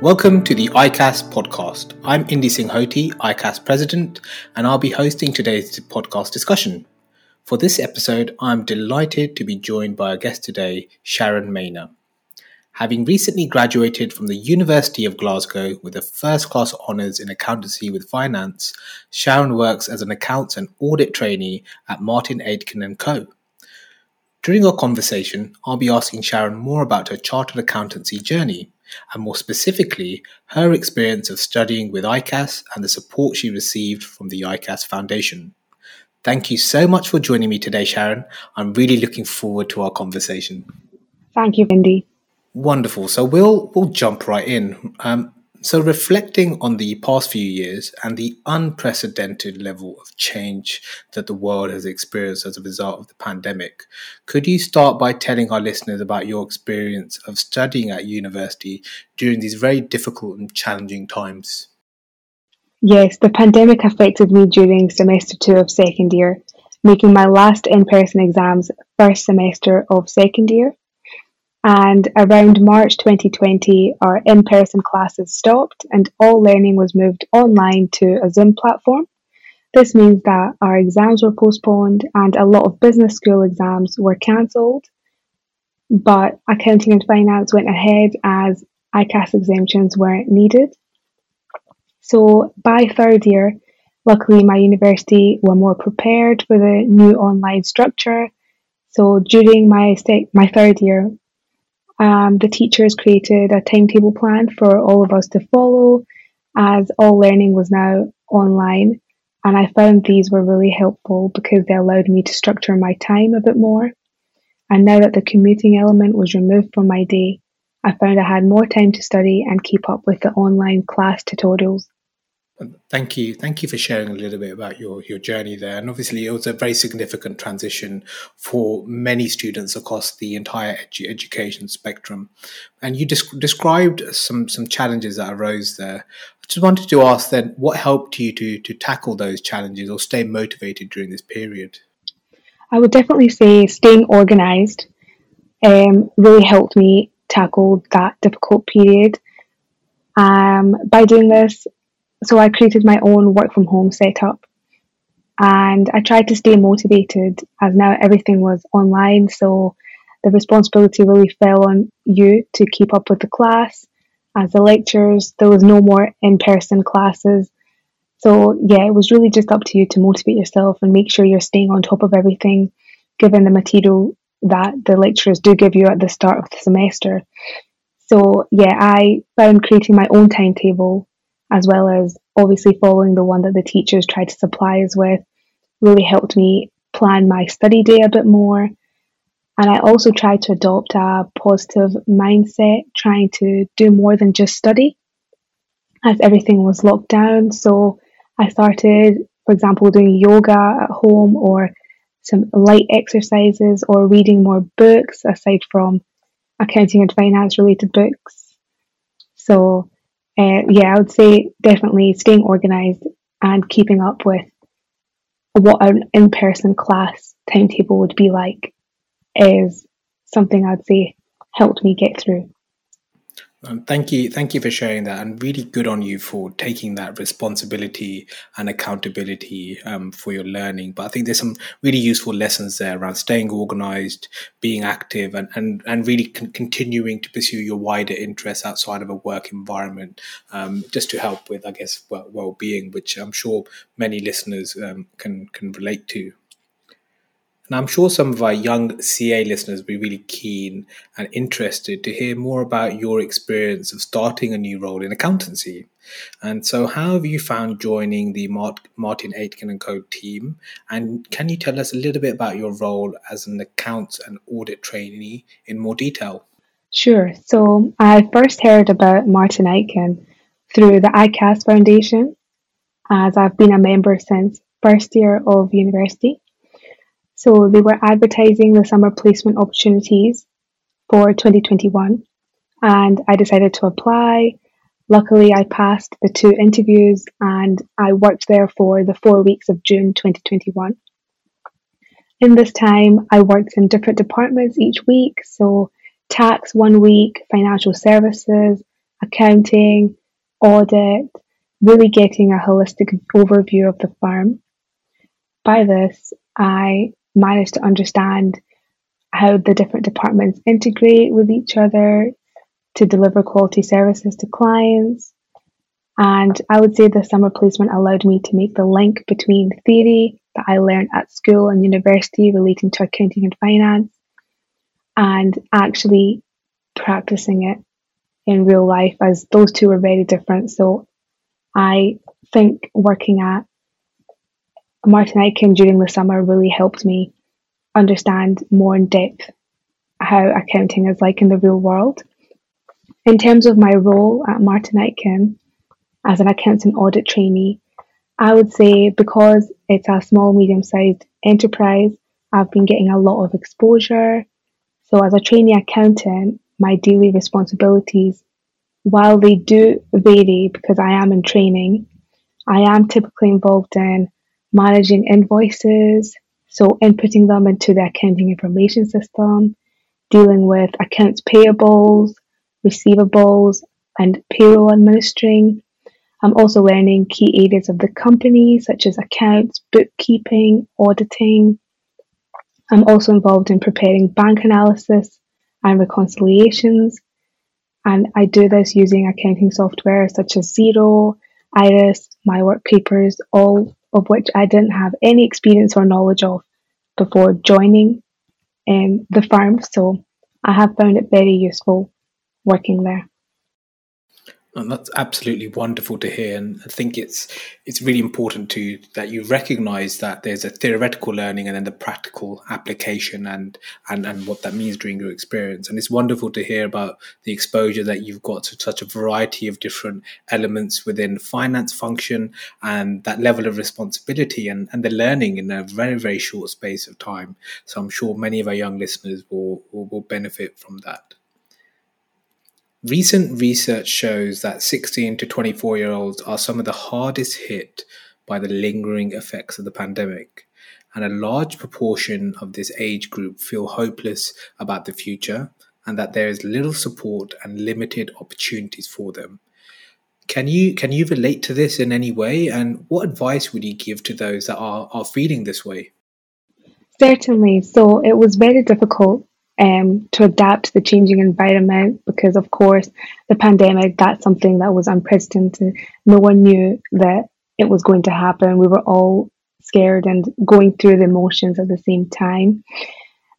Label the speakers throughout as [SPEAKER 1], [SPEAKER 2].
[SPEAKER 1] Welcome to the ICAS podcast. I'm Indy Singh Hothi, ICAS president, and I'll be hosting today's podcast discussion. For this episode, I'm delighted to be joined by our guest today, Sharon Maina. Having recently graduated from the University of Glasgow with a first class honours in accountancy with finance, Sharon works as an accounts and audit trainee at Martin Aitken & Co. During our conversation, I'll be asking Sharon more about her chartered accountancy journey and more specifically, her experience of studying with ICAS and the support she received from the ICAS Foundation. Thank you so much for joining me today, Sharon. I'm really looking forward to our conversation.
[SPEAKER 2] Thank you, Indy.
[SPEAKER 1] Wonderful. So we'll we'll jump right in. Um, so, reflecting on the past few years and the unprecedented level of change that the world has experienced as a result of the pandemic, could you start by telling our listeners about your experience of studying at university during these very difficult and challenging times?
[SPEAKER 2] Yes, the pandemic affected me during semester two of second year, making my last in person exams first semester of second year. And around March 2020, our in person classes stopped and all learning was moved online to a Zoom platform. This means that our exams were postponed and a lot of business school exams were cancelled. But accounting and finance went ahead as ICAS exemptions weren't needed. So by third year, luckily my university were more prepared for the new online structure. So during my my third year, um, the teachers created a timetable plan for all of us to follow as all learning was now online. And I found these were really helpful because they allowed me to structure my time a bit more. And now that the commuting element was removed from my day, I found I had more time to study and keep up with the online class tutorials.
[SPEAKER 1] Thank you. Thank you for sharing a little bit about your, your journey there. And obviously, it was a very significant transition for many students across the entire edu- education spectrum. And you desc- described some, some challenges that arose there. I just wanted to ask then, what helped you to, to tackle those challenges or stay motivated during this period?
[SPEAKER 2] I would definitely say staying organized um, really helped me tackle that difficult period. Um, by doing this, so I created my own work from home setup and I tried to stay motivated as now everything was online. So the responsibility really fell on you to keep up with the class. As the lectures, there was no more in person classes. So, yeah, it was really just up to you to motivate yourself and make sure you're staying on top of everything, given the material that the lecturers do give you at the start of the semester. So, yeah, I found creating my own timetable as well as obviously following the one that the teachers tried to supply us with, really helped me plan my study day a bit more. And I also tried to adopt a positive mindset, trying to do more than just study, as everything was locked down. So I started, for example, doing yoga at home or some light exercises or reading more books aside from accounting and finance related books. So uh, yeah, I would say definitely staying organized and keeping up with what an in person class timetable would be like is something I'd say helped me get through.
[SPEAKER 1] Um, thank you, thank you for sharing that, and really good on you for taking that responsibility and accountability um, for your learning. But I think there's some really useful lessons there around staying organized, being active, and and and really con- continuing to pursue your wider interests outside of a work environment, um, just to help with, I guess, well being, which I'm sure many listeners um, can can relate to. And I'm sure some of our young CA listeners will be really keen and interested to hear more about your experience of starting a new role in accountancy. And so, how have you found joining the Martin Aitken and Co team? And can you tell us a little bit about your role as an accounts and audit trainee in more detail?
[SPEAKER 2] Sure. So, I first heard about Martin Aitken through the ICAS Foundation, as I've been a member since first year of university. So they were advertising the summer placement opportunities for 2021 and I decided to apply. Luckily, I passed the two interviews and I worked there for the four weeks of June 2021. In this time, I worked in different departments each week. So, tax one week, financial services, accounting, audit, really getting a holistic overview of the firm. By this, I managed to understand how the different departments integrate with each other to deliver quality services to clients. And I would say the summer placement allowed me to make the link between theory that I learned at school and university relating to accounting and finance and actually practicing it in real life as those two are very different. So I think working at Martin Aitken during the summer really helped me understand more in depth how accounting is like in the real world. In terms of my role at Martin Aitken as an accounting audit trainee, I would say because it's a small, medium sized enterprise, I've been getting a lot of exposure. So, as a trainee accountant, my daily responsibilities, while they do vary because I am in training, I am typically involved in managing invoices, so inputting them into the accounting information system, dealing with accounts payables, receivables, and payroll administering. I'm also learning key areas of the company, such as accounts, bookkeeping, auditing. I'm also involved in preparing bank analysis and reconciliations. And I do this using accounting software such as Xero, Iris, my all of which I didn't have any experience or knowledge of before joining um, the firm. So I have found it very useful working there.
[SPEAKER 1] And that's absolutely wonderful to hear, and I think it's it's really important to that you recognise that there's a theoretical learning and then the practical application and and and what that means during your experience. And it's wonderful to hear about the exposure that you've got to such a variety of different elements within finance function and that level of responsibility and and the learning in a very very short space of time. So I'm sure many of our young listeners will will, will benefit from that. Recent research shows that 16 to 24 year olds are some of the hardest hit by the lingering effects of the pandemic, and a large proportion of this age group feel hopeless about the future and that there is little support and limited opportunities for them. Can you can you relate to this in any way and what advice would you give to those that are, are feeling this way?
[SPEAKER 2] Certainly. So it was very difficult um, to adapt to the changing environment because, of course, the pandemic, that's something that was unprecedented. No one knew that it was going to happen. We were all scared and going through the emotions at the same time.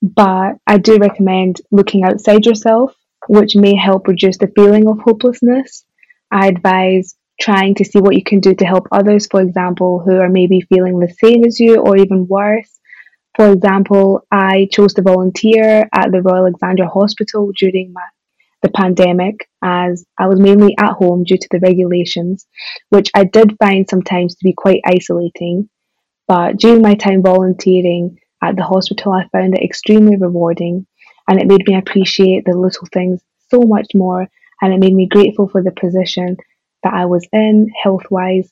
[SPEAKER 2] But I do recommend looking outside yourself, which may help reduce the feeling of hopelessness. I advise trying to see what you can do to help others, for example, who are maybe feeling the same as you or even worse for example, I chose to volunteer at the Royal Alexandra Hospital during my, the pandemic as I was mainly at home due to the regulations, which I did find sometimes to be quite isolating. But during my time volunteering at the hospital, I found it extremely rewarding and it made me appreciate the little things so much more and it made me grateful for the position that I was in health wise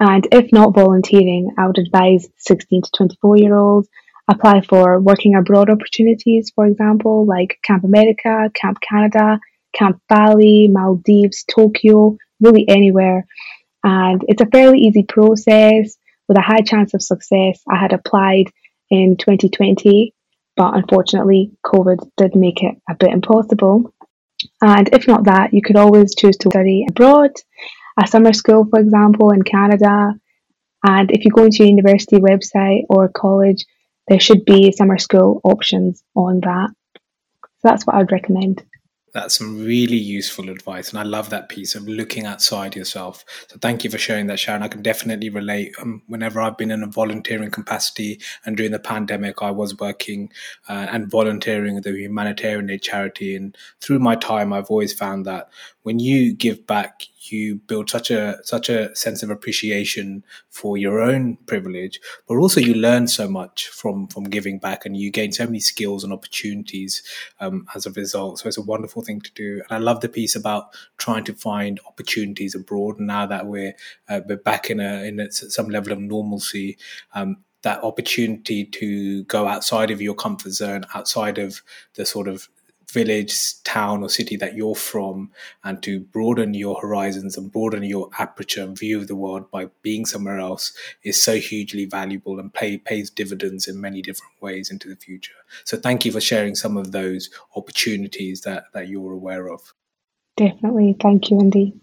[SPEAKER 2] and if not volunteering, I would advise 16 to 24 year olds apply for working abroad opportunities, for example, like Camp America, Camp Canada, Camp Bali, Maldives, Tokyo, really anywhere. And it's a fairly easy process with a high chance of success. I had applied in 2020, but unfortunately, COVID did make it a bit impossible. And if not that, you could always choose to study abroad a summer school, for example, in Canada. And if you go into your university website or college, there should be summer school options on that. So that's what I'd recommend.
[SPEAKER 1] That's some really useful advice. And I love that piece of looking outside yourself. So thank you for sharing that, Sharon. I can definitely relate. Um, whenever I've been in a volunteering capacity and during the pandemic, I was working uh, and volunteering at the humanitarian aid charity. And through my time, I've always found that when you give back, you build such a such a sense of appreciation for your own privilege, but also you learn so much from from giving back, and you gain so many skills and opportunities um, as a result. So it's a wonderful thing to do, and I love the piece about trying to find opportunities abroad. Now that we're uh, we're back in a in a, some level of normalcy. Um, that opportunity to go outside of your comfort zone, outside of the sort of village, town, or city that you're from, and to broaden your horizons and broaden your aperture and view of the world by being somewhere else is so hugely valuable and pay, pays dividends in many different ways into the future. So, thank you for sharing some of those opportunities that, that you're aware of.
[SPEAKER 2] Definitely. Thank you, Indy.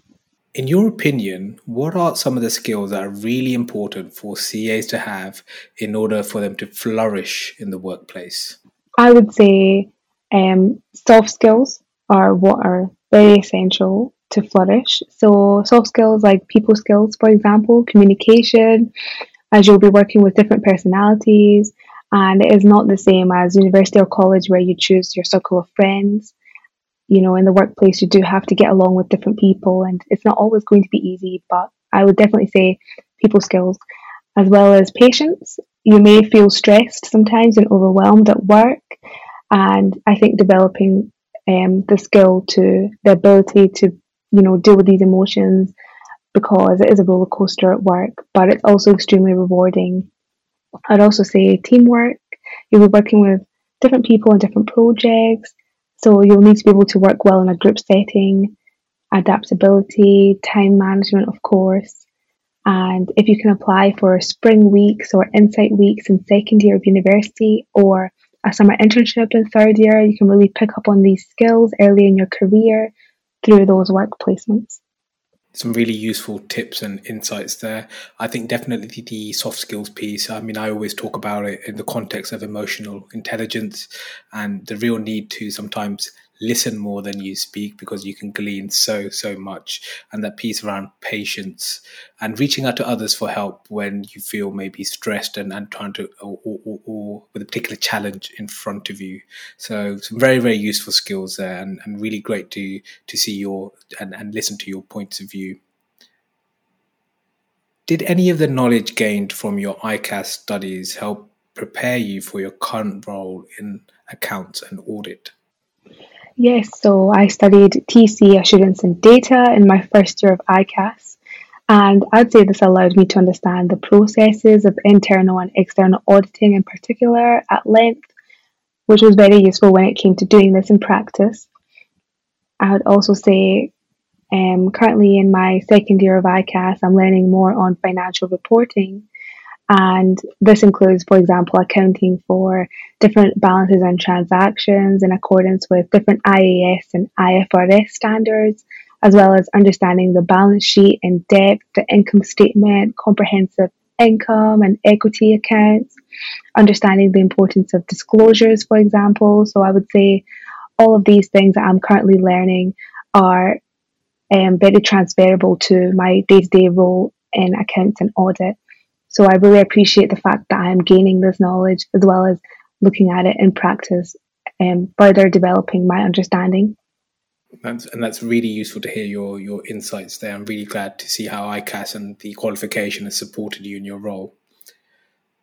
[SPEAKER 1] In your opinion, what are some of the skills that are really important for CAs to have in order for them to flourish in the workplace?
[SPEAKER 2] I would say um, soft skills are what are very essential to flourish. So, soft skills like people skills, for example, communication, as you'll be working with different personalities, and it is not the same as university or college where you choose your circle of friends. You know, in the workplace, you do have to get along with different people, and it's not always going to be easy, but I would definitely say people skills as well as patience. You may feel stressed sometimes and overwhelmed at work, and I think developing um, the skill to the ability to you know deal with these emotions because it is a roller coaster at work, but it's also extremely rewarding. I'd also say teamwork. You'll be working with different people on different projects, so you'll need to be able to work well in a group setting. Adaptability, time management, of course. And if you can apply for spring weeks or insight weeks in second year of university or a summer internship in third year, you can really pick up on these skills early in your career through those work placements.
[SPEAKER 1] Some really useful tips and insights there. I think definitely the soft skills piece. I mean, I always talk about it in the context of emotional intelligence and the real need to sometimes listen more than you speak because you can glean so so much. And that piece around patience and reaching out to others for help when you feel maybe stressed and, and trying to or, or, or with a particular challenge in front of you. So some very very useful skills there and, and really great to to see your and, and listen to your points of view. Did any of the knowledge gained from your ICAS studies help prepare you for your current role in accounts and audit?
[SPEAKER 2] Yes, so I studied TC Assurance and Data in my first year of ICAS, and I'd say this allowed me to understand the processes of internal and external auditing in particular at length, which was very useful when it came to doing this in practice. I would also say, um, currently in my second year of ICAS, I'm learning more on financial reporting and this includes, for example, accounting for different balances and transactions in accordance with different IAS and IFRS standards, as well as understanding the balance sheet in depth, the income statement, comprehensive income and equity accounts, understanding the importance of disclosures, for example. So I would say all of these things that I'm currently learning are um, very transferable to my day to day role in accounts and audit. So I really appreciate the fact that I am gaining this knowledge as well as looking at it in practice and further developing my understanding.
[SPEAKER 1] That's, and that's really useful to hear your your insights there. I'm really glad to see how ICAS and the qualification has supported you in your role.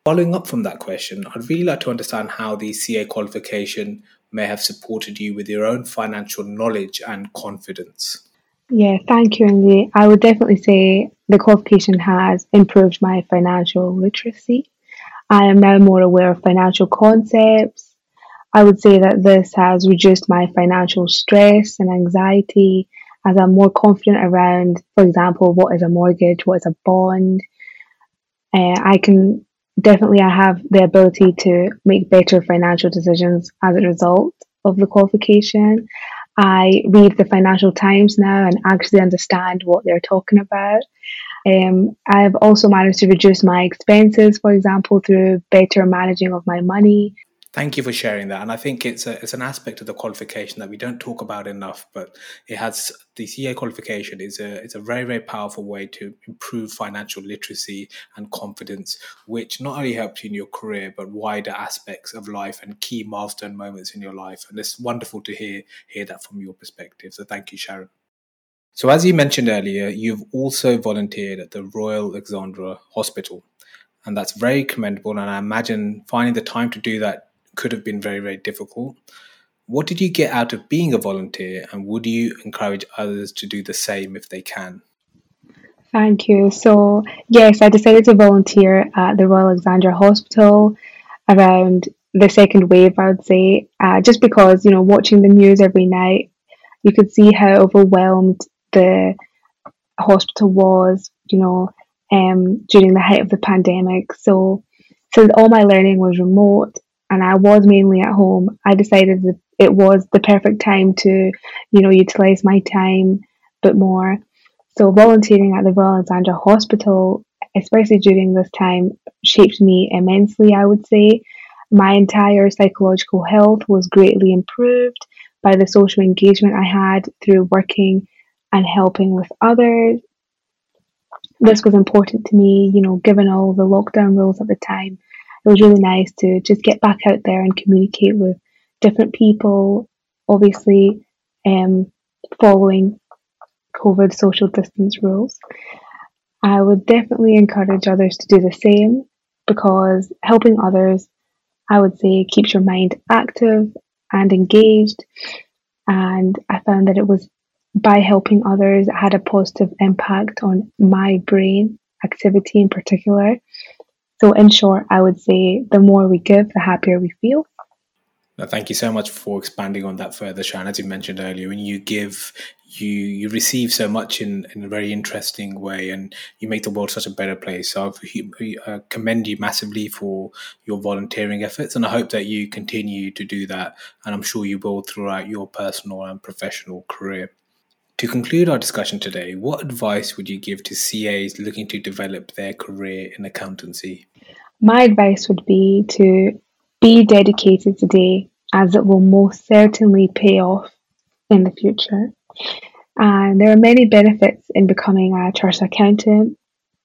[SPEAKER 1] Following up from that question, I'd really like to understand how the CA qualification may have supported you with your own financial knowledge and confidence.
[SPEAKER 2] Yeah, thank you, Indy. I would definitely say the qualification has improved my financial literacy. I am now more aware of financial concepts. I would say that this has reduced my financial stress and anxiety as I'm more confident around, for example, what is a mortgage, what is a bond. Uh, I can definitely I have the ability to make better financial decisions as a result of the qualification. I read the Financial Times now and actually understand what they're talking about. Um, I've also managed to reduce my expenses, for example, through better managing of my money.
[SPEAKER 1] Thank you for sharing that, and I think it's a, it's an aspect of the qualification that we don't talk about enough. But it has the CA qualification is a it's a very very powerful way to improve financial literacy and confidence, which not only helps you in your career but wider aspects of life and key milestone moments in your life. And it's wonderful to hear hear that from your perspective. So thank you, Sharon. So as you mentioned earlier, you've also volunteered at the Royal Alexandra Hospital, and that's very commendable. And I imagine finding the time to do that could have been very, very difficult. What did you get out of being a volunteer, and would you encourage others to do the same if they can?
[SPEAKER 2] Thank you. So, yes, I decided to volunteer at the Royal Alexandra Hospital around the second wave, I would say, uh, just because, you know, watching the news every night, you could see how overwhelmed the hospital was, you know, um, during the height of the pandemic. So, since all my learning was remote and I was mainly at home, I decided that it was the perfect time to, you know, utilize my time a bit more. So, volunteering at the Royal Alexandra Hospital, especially during this time, shaped me immensely, I would say. My entire psychological health was greatly improved by the social engagement I had through working and helping with others. This was important to me, you know, given all the lockdown rules at the time. It was really nice to just get back out there and communicate with different people, obviously, um, following COVID social distance rules. I would definitely encourage others to do the same because helping others, I would say, keeps your mind active and engaged. And I found that it was by helping others, it had a positive impact on my brain activity in particular. So, in short, I would say the more we give, the happier we feel.
[SPEAKER 1] thank you so much for expanding on that further, Sharon. As you mentioned earlier, when you give, you you receive so much in, in a very interesting way, and you make the world such a better place. So I uh, commend you massively for your volunteering efforts, and I hope that you continue to do that. And I'm sure you will throughout your personal and professional career. To conclude our discussion today, what advice would you give to CAs looking to develop their career in accountancy?
[SPEAKER 2] My advice would be to be dedicated today, as it will most certainly pay off in the future. And there are many benefits in becoming a chartered accountant.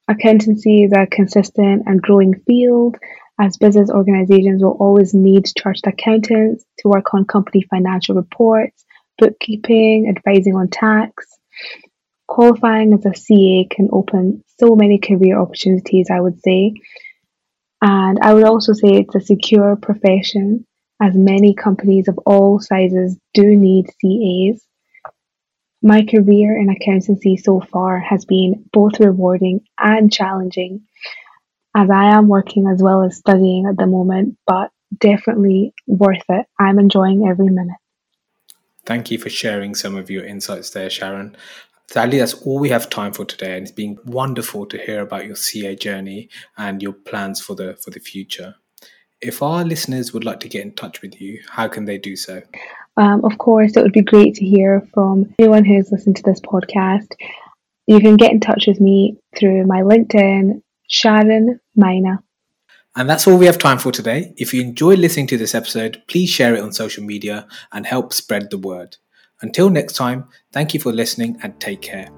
[SPEAKER 2] Accountancy is a consistent and growing field, as business organizations will always need chartered accountants to work on company financial reports bookkeeping, advising on tax. Qualifying as a CA can open so many career opportunities, I would say. And I would also say it's a secure profession, as many companies of all sizes do need CAs. My career in accountancy so far has been both rewarding and challenging, as I am working as well as studying at the moment, but definitely worth it. I'm enjoying every minute.
[SPEAKER 1] Thank you for sharing some of your insights there, Sharon. Sadly, that's all we have time for today, and it's been wonderful to hear about your CA journey and your plans for the for the future. If our listeners would like to get in touch with you, how can they do so?
[SPEAKER 2] Um, of course, it would be great to hear from anyone who's listened to this podcast. You can get in touch with me through my LinkedIn, Sharon Maina.
[SPEAKER 1] And that's all we have time for today. If you enjoyed listening to this episode, please share it on social media and help spread the word. Until next time, thank you for listening and take care.